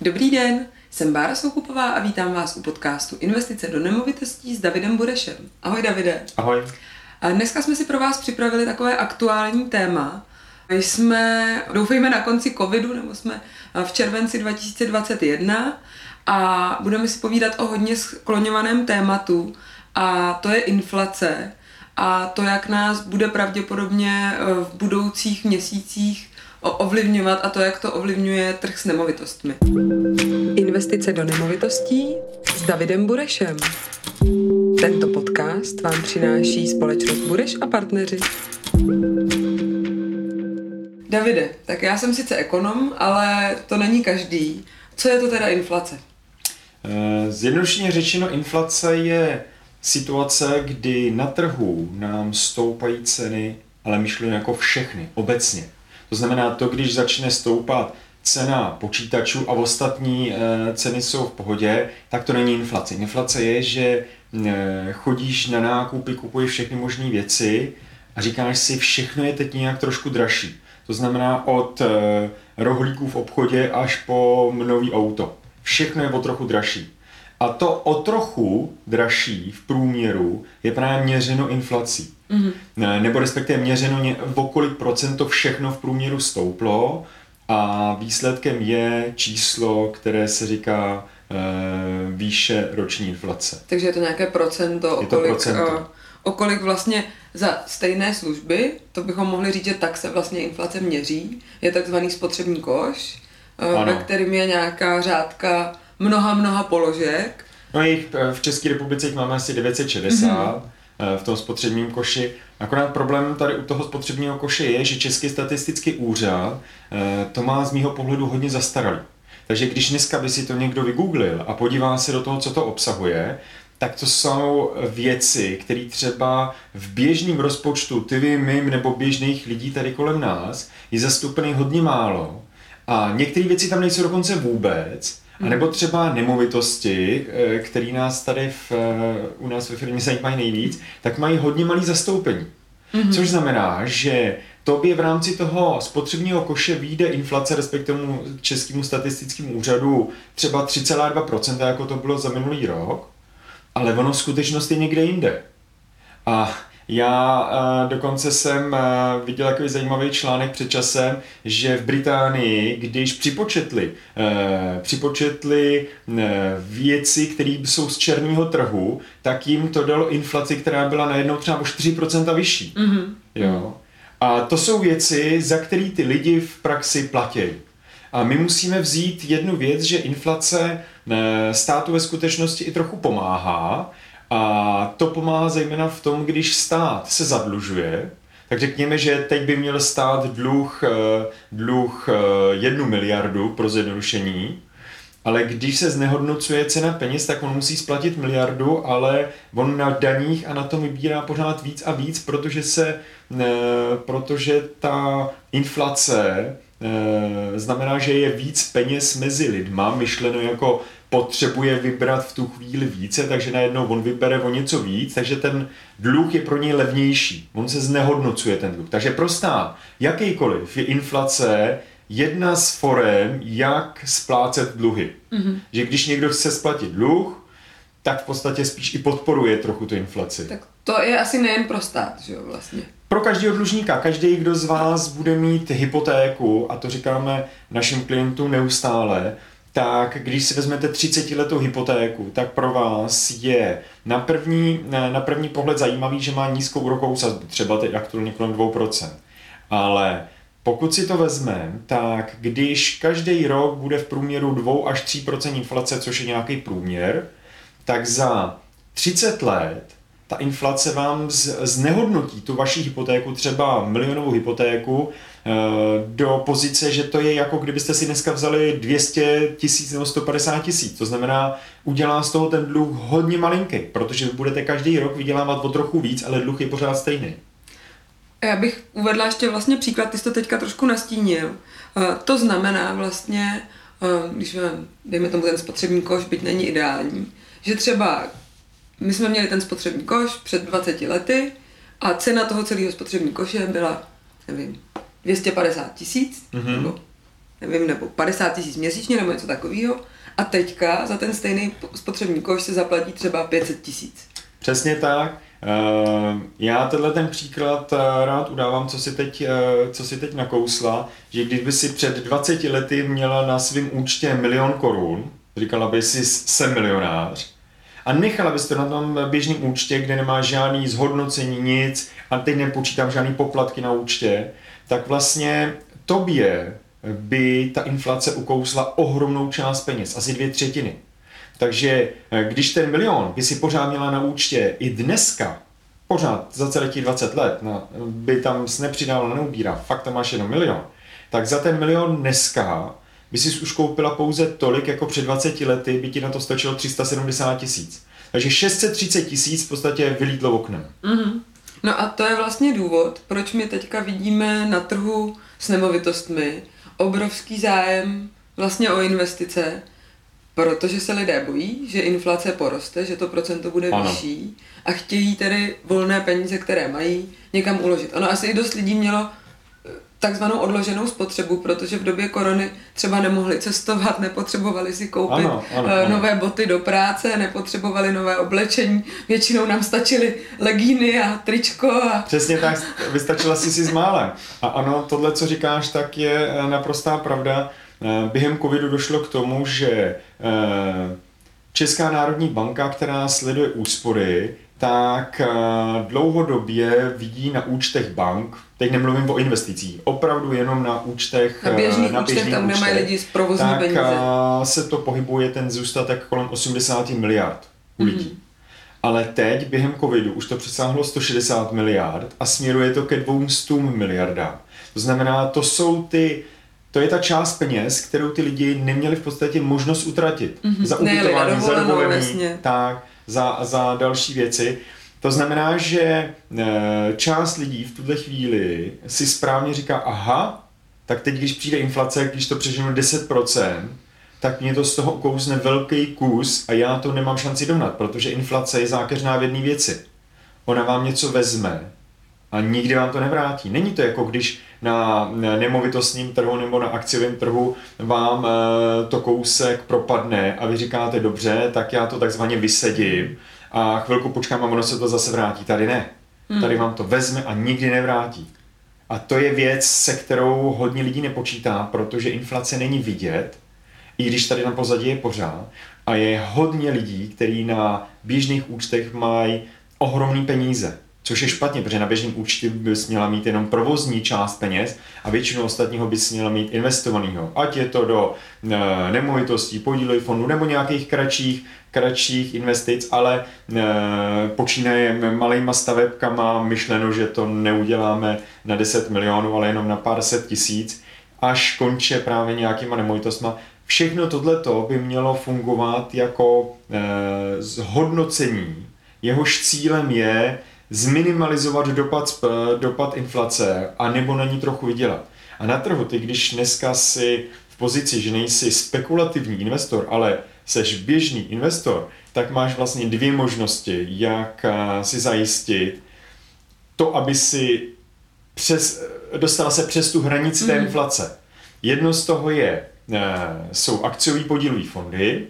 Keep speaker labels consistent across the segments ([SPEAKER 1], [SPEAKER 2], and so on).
[SPEAKER 1] Dobrý den, jsem Bára Soukupová a vítám vás u podcastu Investice do nemovitostí s Davidem Burešem. Ahoj Davide.
[SPEAKER 2] Ahoj.
[SPEAKER 1] A dneska jsme si pro vás připravili takové aktuální téma. Jsme, doufejme, na konci covidu, nebo jsme v červenci 2021 a budeme si povídat o hodně skloňovaném tématu a to je inflace a to, jak nás bude pravděpodobně v budoucích měsících ovlivňovat a to, jak to ovlivňuje trh s nemovitostmi. Investice do nemovitostí s Davidem Burešem. Tento podcast vám přináší společnost Bureš a partneři. Davide, tak já jsem sice ekonom, ale to není každý. Co je to teda inflace?
[SPEAKER 2] Eh, zjednodušeně řečeno, inflace je situace, kdy na trhu nám stoupají ceny, ale myšleno jako všechny, obecně. To znamená to, když začne stoupat cena počítačů a ostatní eh, ceny jsou v pohodě, tak to není inflace. Inflace je, že eh, chodíš na nákupy, kupuješ všechny možné věci a říkáš si, všechno je teď nějak trošku dražší. To znamená od eh, rohlíků v obchodě až po nový auto. Všechno je o trochu dražší. A to o trochu dražší v průměru je právě měřeno inflací. Mm-hmm. Nebo respektive měřeno v kolik procent to všechno v průměru stouplo a výsledkem je číslo, které se říká e, výše roční inflace.
[SPEAKER 1] Takže je to nějaké procento,
[SPEAKER 2] je to
[SPEAKER 1] kolik,
[SPEAKER 2] procento.
[SPEAKER 1] O, o kolik vlastně za stejné služby, to bychom mohli říct, že tak se vlastně inflace měří, je takzvaný spotřební koš, ano. ve kterým je nějaká řádka mnoha, mnoha položek.
[SPEAKER 2] No jich v České republice jich máme asi 960 mm-hmm. v tom spotřebním koši. Akorát problém tady u toho spotřebního koše je, že Český statistický úřad eh, to má z mýho pohledu hodně zastaralý. Takže když dneska by si to někdo vygooglil a podívá se do toho, co to obsahuje, tak to jsou věci, které třeba v běžném rozpočtu ty, mým nebo běžných lidí tady kolem nás je zastoupený hodně málo. A některé věci tam nejsou dokonce vůbec. A nebo třeba nemovitosti, eh, které nás tady v, eh, u nás ve firmě zajímají nejvíc, tak mají hodně malý zastoupení. Mm-hmm. Což znamená, že tobě v rámci toho spotřebního koše vyjde inflace, respektive Českému statistickému úřadu, třeba 3,2%, jako to bylo za minulý rok, ale ono v skutečnosti je někde jinde. A já uh, dokonce jsem uh, viděl takový zajímavý článek před časem, že v Británii, když připočetli, uh, připočetli uh, věci, které jsou z černého trhu, tak jim to dalo inflaci, která byla najednou třeba o 4% vyšší. Mm-hmm. Jo. A to jsou věci, za které ty lidi v praxi platí. A my musíme vzít jednu věc, že inflace státu ve skutečnosti i trochu pomáhá, a to pomáhá zejména v tom, když stát se zadlužuje, tak řekněme, že teď by měl stát dluh, eh, dluh eh, jednu miliardu pro zjednodušení, ale když se znehodnocuje cena peněz, tak on musí splatit miliardu, ale on na daních a na tom vybírá pořád víc a víc, protože se, eh, protože ta inflace znamená, že je víc peněz mezi lidma, myšleno jako potřebuje vybrat v tu chvíli více, takže najednou on vybere o něco víc, takže ten dluh je pro něj levnější. On se znehodnocuje ten dluh. Takže pro stát, jakýkoliv je inflace jedna z forem, jak splácet dluhy. Mm-hmm. Že když někdo chce splatit dluh, tak v podstatě spíš i podporuje trochu tu inflaci.
[SPEAKER 1] Tak to je asi nejen pro stát, že jo, vlastně.
[SPEAKER 2] Pro každého dlužníka, každý, kdo z vás bude mít hypotéku, a to říkáme našim klientům neustále, tak když si vezmete 30 letou hypotéku, tak pro vás je na první, na první pohled zajímavý, že má nízkou úrokovou sazbu, třeba teď aktuálně kolem 2%. Ale pokud si to vezmeme, tak když každý rok bude v průměru 2 až 3% inflace, což je nějaký průměr, tak za 30 let ta inflace vám znehodnotí tu vaši hypotéku, třeba milionovou hypotéku, eh, do pozice, že to je jako kdybyste si dneska vzali 200 tisíc nebo 150 tisíc. To znamená, udělá z toho ten dluh hodně malinký, protože vy budete každý rok vydělávat o trochu víc, ale dluh je pořád stejný.
[SPEAKER 1] Já bych uvedla ještě vlastně příklad, ty jsi to teďka trošku nastínil. Eh, to znamená vlastně, eh, když dejme tomu ten spotřební koš, byť není ideální, že třeba my jsme měli ten spotřební koš před 20 lety a cena toho celého spotřební koše byla, nevím, 250 tisíc, mm-hmm. nebo nevím, nebo 50 tisíc měsíčně nebo něco takového. A teďka za ten stejný spotřební koš se zaplatí třeba 500 tisíc.
[SPEAKER 2] Přesně tak. Eh, já tenhle ten příklad eh, rád udávám, co si teď, eh, co si teď nakousla, že když by si před 20 lety měla na svém účtě milion korun, říkala by si jsem milionář, a nechala bys to na tom běžném účtě, kde nemá žádný zhodnocení, nic, a teď nepočítám žádný poplatky na účtě, tak vlastně tobě by ta inflace ukousla ohromnou část peněz, asi dvě třetiny. Takže eh, když ten milion by si pořád měla na účtě i dneska, pořád za celé těch 20 let, no, by tam nepřidala, neubírá, fakt tam máš jenom milion, tak za ten milion dneska by si už koupila pouze tolik, jako před 20 lety, by ti na to stačilo 370 tisíc. Takže 630 tisíc v podstatě vylítlo oknem.
[SPEAKER 1] Mm-hmm. No a to je vlastně důvod, proč my teďka vidíme na trhu s nemovitostmi obrovský zájem vlastně o investice, protože se lidé bojí, že inflace poroste, že to procento bude ano. vyšší a chtějí tedy volné peníze, které mají, někam uložit. Ono asi i dost lidí mělo takzvanou odloženou spotřebu, protože v době korony třeba nemohli cestovat, nepotřebovali si koupit ano, ano, eh, ano. nové boty do práce, nepotřebovali nové oblečení, většinou nám stačily legíny a tričko. A...
[SPEAKER 2] Přesně tak, vystačila si si s málem. A ano, tohle, co říkáš, tak je eh, naprostá pravda. Eh, během covidu došlo k tomu, že Česká národní banka, která sleduje úspory, tak eh, dlouhodobě vidí na účtech bank, teď nemluvím o investicích, opravdu jenom na účtech,
[SPEAKER 1] na běžných na účtech, tam nemají lidi z provozní tak peníze.
[SPEAKER 2] se to pohybuje ten zůstatek kolem 80 miliard u lidí. Mm-hmm. Ale teď během covidu už to přesáhlo 160 miliard a směruje to ke 200 miliardám. To znamená, to jsou ty to je ta část peněz, kterou ty lidi neměli v podstatě možnost utratit. Mm-hmm. Za ubytování, za dovolení, tak, za, za další věci. To znamená, že e, část lidí v tuhle chvíli si správně říká, aha, tak teď, když přijde inflace, když to přeženu 10%, tak mě to z toho kousne velký kus a já to nemám šanci donat, protože inflace je zákeřná v jedné věci. Ona vám něco vezme a nikdy vám to nevrátí. Není to jako když na nemovitostním trhu nebo na akciovém trhu vám eh, to kousek propadne a vy říkáte dobře, tak já to takzvaně vysedím a chvilku počkám a ono se to zase vrátí. Tady ne. Hmm. Tady vám to vezme a nikdy nevrátí. A to je věc, se kterou hodně lidí nepočítá, protože inflace není vidět, i když tady na pozadí je pořád. A je hodně lidí, kteří na běžných účtech mají ohromné peníze což je špatně, protože na běžném účtu bys měla mít jenom provozní část peněz a většinu ostatního bys měla mít investovaného. Ať je to do e, nemovitostí, podílových fondů nebo nějakých kratších, kratších investic, ale e, počínaje malýma stavebkama, myšleno, že to neuděláme na 10 milionů, ale jenom na pár set tisíc, až konče právě nějakýma nemovitostma. Všechno tohleto by mělo fungovat jako e, zhodnocení, jehož cílem je zminimalizovat dopad, dopad inflace a nebo na ní trochu vydělat. A na trhu, ty když dneska si v pozici, že nejsi spekulativní investor, ale seš běžný investor, tak máš vlastně dvě možnosti, jak eh, si zajistit to, aby si přes, dostala se přes tu hranici mm. té mhm. inflace. Jedno z toho je, eh, jsou akciový podílový fondy,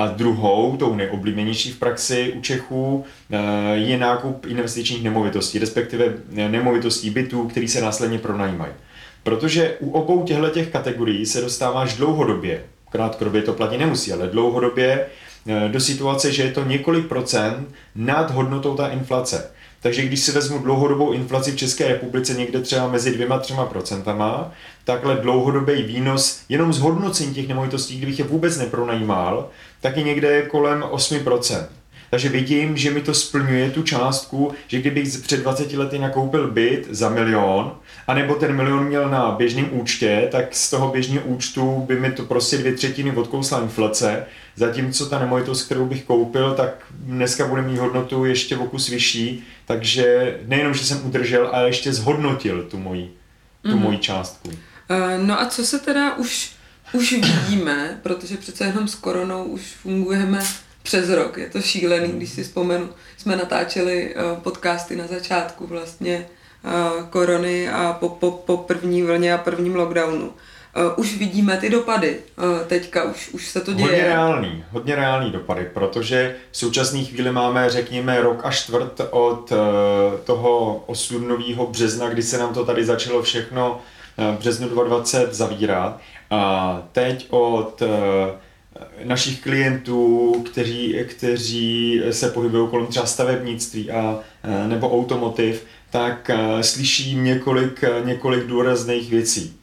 [SPEAKER 2] a druhou, tou nejoblíbenější v praxi u Čechů, eh, je nákup investičních nemovitostí, respektive eh, nemovitostí bytů, které se následně pronajímají. Protože u obou těchto těch kategorií se dostáváš dlouhodobě, krátkodobě to platí nemusí, ale dlouhodobě eh, do situace, že je to několik procent nad hodnotou ta inflace. Takže když si vezmu dlouhodobou inflaci v České republice někde třeba mezi dvěma, třema procentama, takhle dlouhodobý výnos jenom z hodnocení těch nemovitostí, kdybych je vůbec nepronajímal, tak je někde kolem 8%. Takže vidím, že mi to splňuje tu částku, že kdybych před 20 lety nakoupil byt za milion, anebo ten milion měl na běžném účtě, tak z toho běžného účtu by mi to prostě dvě třetiny odkousla inflace, zatímco ta nemovitost, kterou bych koupil, tak dneska bude mít hodnotu ještě o kus vyšší, takže nejenom, že jsem udržel, ale ještě zhodnotil tu moji, tu mm-hmm. moji částku. Uh,
[SPEAKER 1] no a co se teda už, už vidíme, protože přece jenom s koronou už fungujeme přes rok. Je to šílený, když si vzpomenu. Jsme natáčeli uh, podcasty na začátku vlastně uh, korony a po, po, po první vlně a prvním lockdownu. uh, už vidíme ty dopady. Teďka už, už se to děje.
[SPEAKER 2] Hodně reálný, hodně reálný dopady, protože v současné chvíli máme, řekněme, rok a čtvrt od toho osudnového března, kdy se nám to tady začalo všechno březnu 2020 zavírat. A teď od uh, našich klientů, kteří, kteří se pohybují kolem třeba stavebnictví a, nebo automotiv, tak slyší několik, několik důrazných věcí.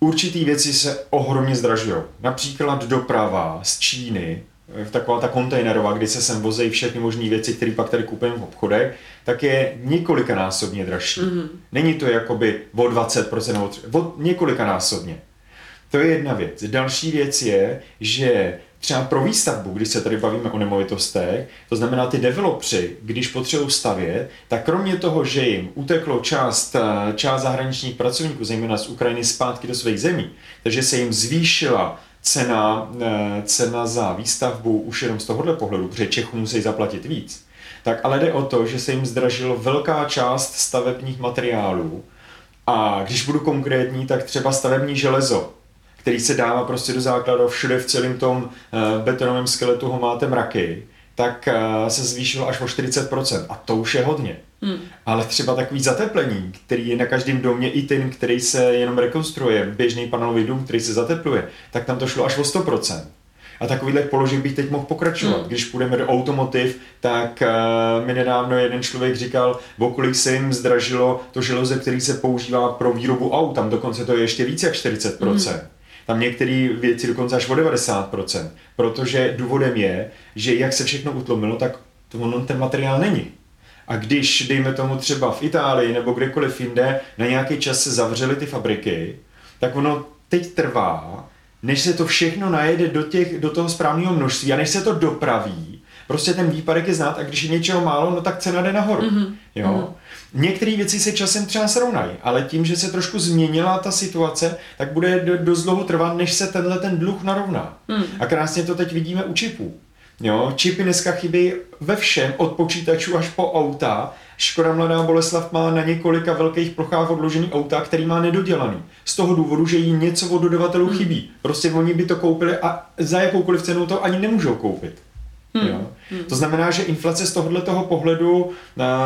[SPEAKER 2] Určitý věci se ohromně zdražují. Například doprava z Číny, taková ta kontejnerová, kdy se sem vozejí všechny možné věci, které pak tady koupím v obchodech, tak je několikanásobně dražší. Mm-hmm. Není to jakoby o 20% nebo o několikanásobně. To je jedna věc. Další věc je, že třeba pro výstavbu, když se tady bavíme o nemovitostech, to znamená ty developři, když potřebují stavět, tak kromě toho, že jim uteklo část, část zahraničních pracovníků, zejména z Ukrajiny, zpátky do svých zemí, takže se jim zvýšila cena, eh, cena za výstavbu už jenom z tohohle pohledu, protože Čechů musí zaplatit víc, tak ale jde o to, že se jim zdražilo velká část stavebních materiálů a když budu konkrétní, tak třeba stavební železo, který se dává prostě do základu, všude v celém tom uh, betonovém skeletu ho máte mraky, tak uh, se zvýšilo až o 40%. A to už je hodně. Hmm. Ale třeba takový zateplení, který je na každém domě, i ten, který se jenom rekonstruuje, běžný panelový dům, který se zatepluje, tak tam to šlo až o 100%. A takovýhle položek bych teď mohl pokračovat. Hmm. Když půjdeme do automotiv, tak uh, mi nedávno jeden člověk říkal, o kolik se jim zdražilo to železo, který se používá pro výrobu aut. Tam dokonce to je ještě více jak 40%. Hmm. Tam některé věci dokonce až o 90%, protože důvodem je, že jak se všechno utlomilo, tak to ten materiál není. A když, dejme tomu třeba v Itálii nebo kdekoliv jinde, na nějaký čas se zavřely ty fabriky, tak ono teď trvá, než se to všechno najede do, těch, do toho správného množství a než se to dopraví, prostě ten výpadek je znát a když je něčeho málo, no tak cena jde nahoru. Mm-hmm. Jo? Mm-hmm. Některé věci se časem třeba srovnají, ale tím, že se trošku změnila ta situace, tak bude dost dlouho trvat, než se tenhle ten dluh narovná. Hmm. A krásně to teď vidíme u čipů. Jo, čipy dneska chybí ve všem, od počítačů až po auta. Škoda Mladá Boleslav má na několika velkých plochách odložený auta, který má nedodělaný. Z toho důvodu, že jí něco od dodavatelů hmm. chybí. Prostě oni by to koupili a za jakoukoliv cenu to ani nemůžou koupit. Hmm. Jo? Hmm. To znamená, že inflace z tohohle toho pohledu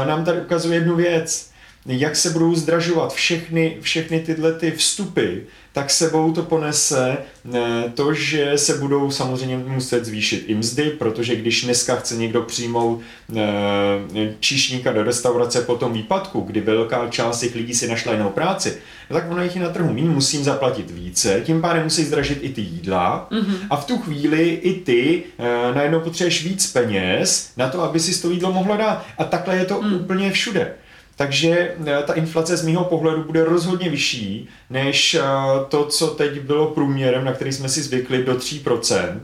[SPEAKER 2] nám tady ukazuje jednu věc. Jak se budou zdražovat všechny, všechny tyhle ty vstupy, tak sebou to ponese eh, to, že se budou samozřejmě muset zvýšit i mzdy, protože když dneska chce někdo přijmout eh, číšníka do restaurace po tom výpadku, kdy velká část těch lidí si našla jinou práci, tak ono jich je na trhu méně, musím zaplatit více, tím pádem musí zdražit i ty jídla mm-hmm. a v tu chvíli i ty uh, najednou potřebuješ víc peněz na to, aby si to jídlo mohla dát. A takhle je to mm. úplně všude. Takže eh, ta inflace z mého pohledu bude rozhodně vyšší než eh, to, co teď bylo průměrem, na který jsme si zvykli, do 3%.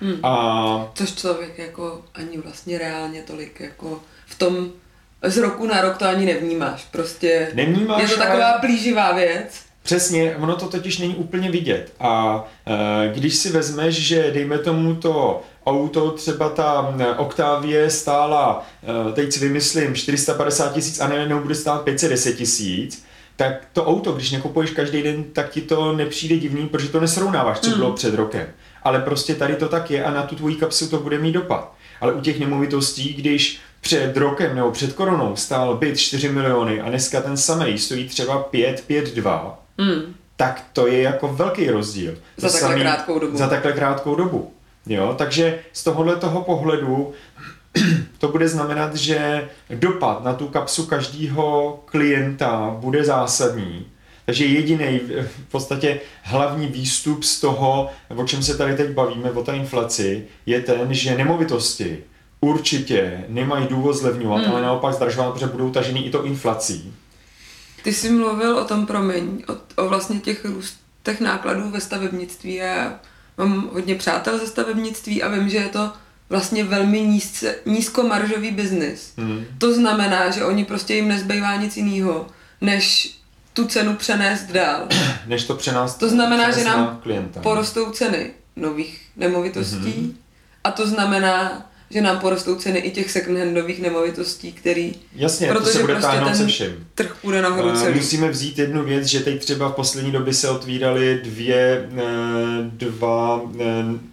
[SPEAKER 1] Hmm. A... Což člověk jako ani vlastně reálně tolik jako v tom z roku na rok to ani nevnímáš. Prostě
[SPEAKER 2] Nevnímáš,
[SPEAKER 1] je to taková ale... plíživá věc.
[SPEAKER 2] Přesně, ono to totiž není úplně vidět. A e, když si vezmeš, že dejme tomu to auto, třeba ta Octavie stála, e, teď si vymyslím, 450 tisíc a najednou bude stát 510 tisíc, tak to auto, když nekupuješ každý den, tak ti to nepřijde divný, protože to nesrovnáváš, co mm. bylo před rokem. Ale prostě tady to tak je a na tu tvoji kapsu to bude mít dopad. Ale u těch nemovitostí, když před rokem nebo před koronou stál byt 4 miliony a dneska ten samý stojí třeba 5, 5, 2, mm. tak to je jako velký rozdíl.
[SPEAKER 1] Za takhle samý, krátkou dobu.
[SPEAKER 2] Za takhle krátkou dobu. Jo, takže z tohohle toho pohledu to bude znamenat, že dopad na tu kapsu každého klienta bude zásadní. Takže jediný v podstatě hlavní výstup z toho, o čem se tady teď bavíme, o té inflaci, je ten, že nemovitosti určitě nemají důvod zlevňovat, hmm. ale naopak zdražovat, protože budou tažený i to inflací.
[SPEAKER 1] Ty jsi mluvil o tom, promiň, o, o vlastně těch růstech nákladů ve stavebnictví. Já mám hodně přátel ze stavebnictví a vím, že je to vlastně velmi nízce, nízkomaržový biznis. Hmm. To znamená, že oni prostě jim nezbývá nic jiného, než tu cenu přenést dál.
[SPEAKER 2] Než to přenést
[SPEAKER 1] To znamená, že nám porostou ceny nových nemovitostí hmm. a to znamená že nám porostou ceny i těch second-handových nemovitostí, který...
[SPEAKER 2] Jasně, protože to se bude prostě táhnout se všem.
[SPEAKER 1] trh půjde nahoru celý.
[SPEAKER 2] Musíme vzít jednu věc, že teď třeba v poslední době se otvíraly dvě, eh, dva, eh,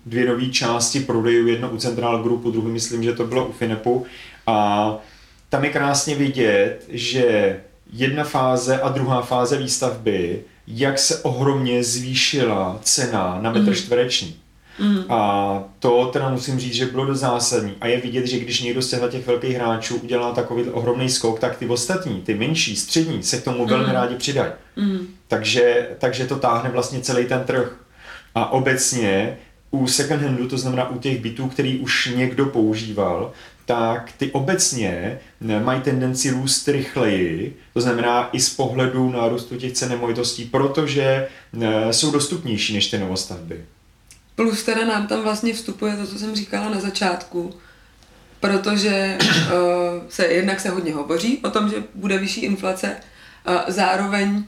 [SPEAKER 2] dvě nové části prodejů, jedno u Central Groupu, druhý myslím, že to bylo u Finepu a tam je krásně vidět, že jedna fáze a druhá fáze výstavby, jak se ohromně zvýšila cena na metr mm. čtvereční. Mm. A to teda musím říct, že bylo dost zásadní. A je vidět, že když někdo z těch velkých hráčů udělá takový ohromný skok, tak ty ostatní, ty menší, střední, se k tomu mm. velmi rádi přidají. Mm. Takže, takže to táhne vlastně celý ten trh. A obecně u second handu, to znamená u těch bytů, který už někdo používal, tak ty obecně mají tendenci růst rychleji, to znamená i z pohledu nárůstu těch cen nemovitostí, protože eh, jsou dostupnější než ty novostavby.
[SPEAKER 1] Plus teda nám tam vlastně vstupuje to, co jsem říkala na začátku, protože uh, se jednak se hodně hovoří o tom, že bude vyšší inflace, uh, zároveň uh,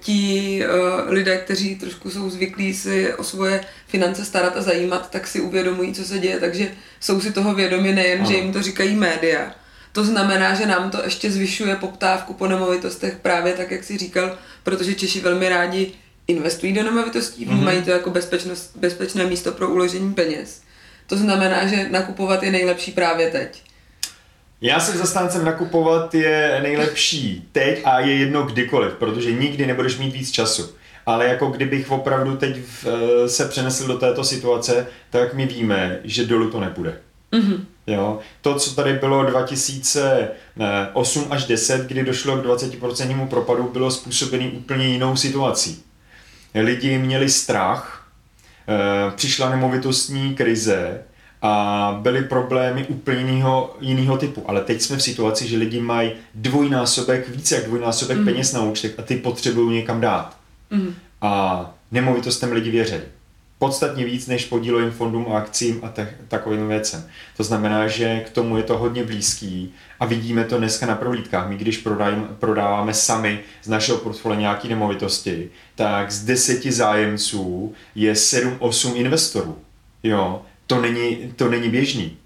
[SPEAKER 1] ti uh, lidé, kteří trošku jsou zvyklí si o svoje finance starat a zajímat, tak si uvědomují, co se děje, takže jsou si toho vědomi nejen, ano. že jim to říkají média. To znamená, že nám to ještě zvyšuje poptávku po nemovitostech právě tak, jak si říkal, protože Češi velmi rádi investují do nemovitostí, mm-hmm. mají to jako bezpečnost, bezpečné místo pro uložení peněz. To znamená, že nakupovat je nejlepší právě teď.
[SPEAKER 2] Já jsem zastáncem nakupovat je nejlepší teď a je jedno kdykoliv, protože nikdy nebudeš mít víc času. Ale jako kdybych opravdu teď v, eh, se přenesl do této situace, tak my víme, že dolů to nepůjde. Mm-hmm. Jo? To, co tady bylo 2008 až 10, kdy došlo k 20% propadu, bylo způsobený úplně jinou situací lidi měli strach, eh, přišla nemovitostní krize a byly problémy úplně jiného, jiného typu. Ale teď jsme v situaci, že lidi mají dvojnásobek, více jak dvojnásobek mm. peněz na účtech a ty potřebují někam dát. Mm. A nemovitostem lidi věří podstatně víc než podílovým fondům a akcím a te- takovým věcem. To znamená, že k tomu je to hodně blízký a vidíme to dneska na prohlídkách. My když prodáváme, prodáváme sami z našeho portfolia nějaké nemovitosti, tak z deseti zájemců je 7-8 investorů. Jo, to není, to není běžný.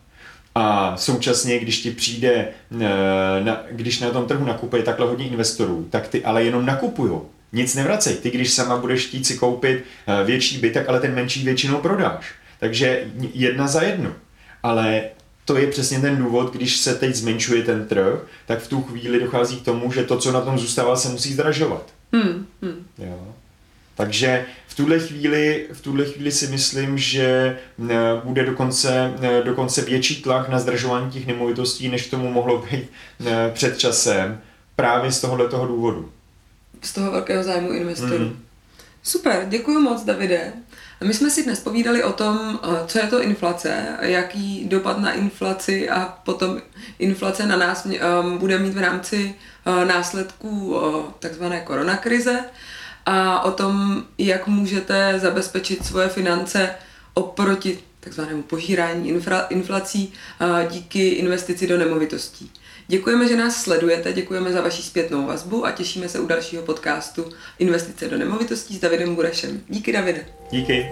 [SPEAKER 2] A současně, když ti přijde, eh, na, když na tom trhu nakupuje takhle hodně investorů, tak ty ale jenom nakupují nic nevracej. Ty, když sama budeš chtít si koupit eh, větší bytek, ale ten menší většinou prodáš. Takže jedna za jednu. Ale to je přesně ten důvod, když se teď zmenšuje ten trh, tak v tu chvíli dochází k tomu, že to, co na tom zůstává, se musí zdražovat. Hmm, hmm. Jo. Takže v tuhle, chvíli, v tuhle chvíli si myslím, že eh, bude dokonce, eh, dokonce větší tlak na zdražování těch nemovitostí, než tomu mohlo být před časem, právě z tohoto důvodu
[SPEAKER 1] z toho velkého zájmu investorů. Mm. Super, děkuji moc, Davide. My jsme si dnes povídali o tom, eh, co je to inflace, jaký dopad na inflaci a potom inflace na nás um, bude mít v rámci uh, následků takzvané koronakrize a o tom, jak můžete zabezpečit svoje finance oproti takzvanému požírání infra, inflací díky investici do nemovitostí. Děkujeme, že nás sledujete, děkujeme za vaši zpětnou vazbu a těšíme se u dalšího podcastu Investice do nemovitostí s Davidem Burešem. Díky, Davide.
[SPEAKER 2] Díky.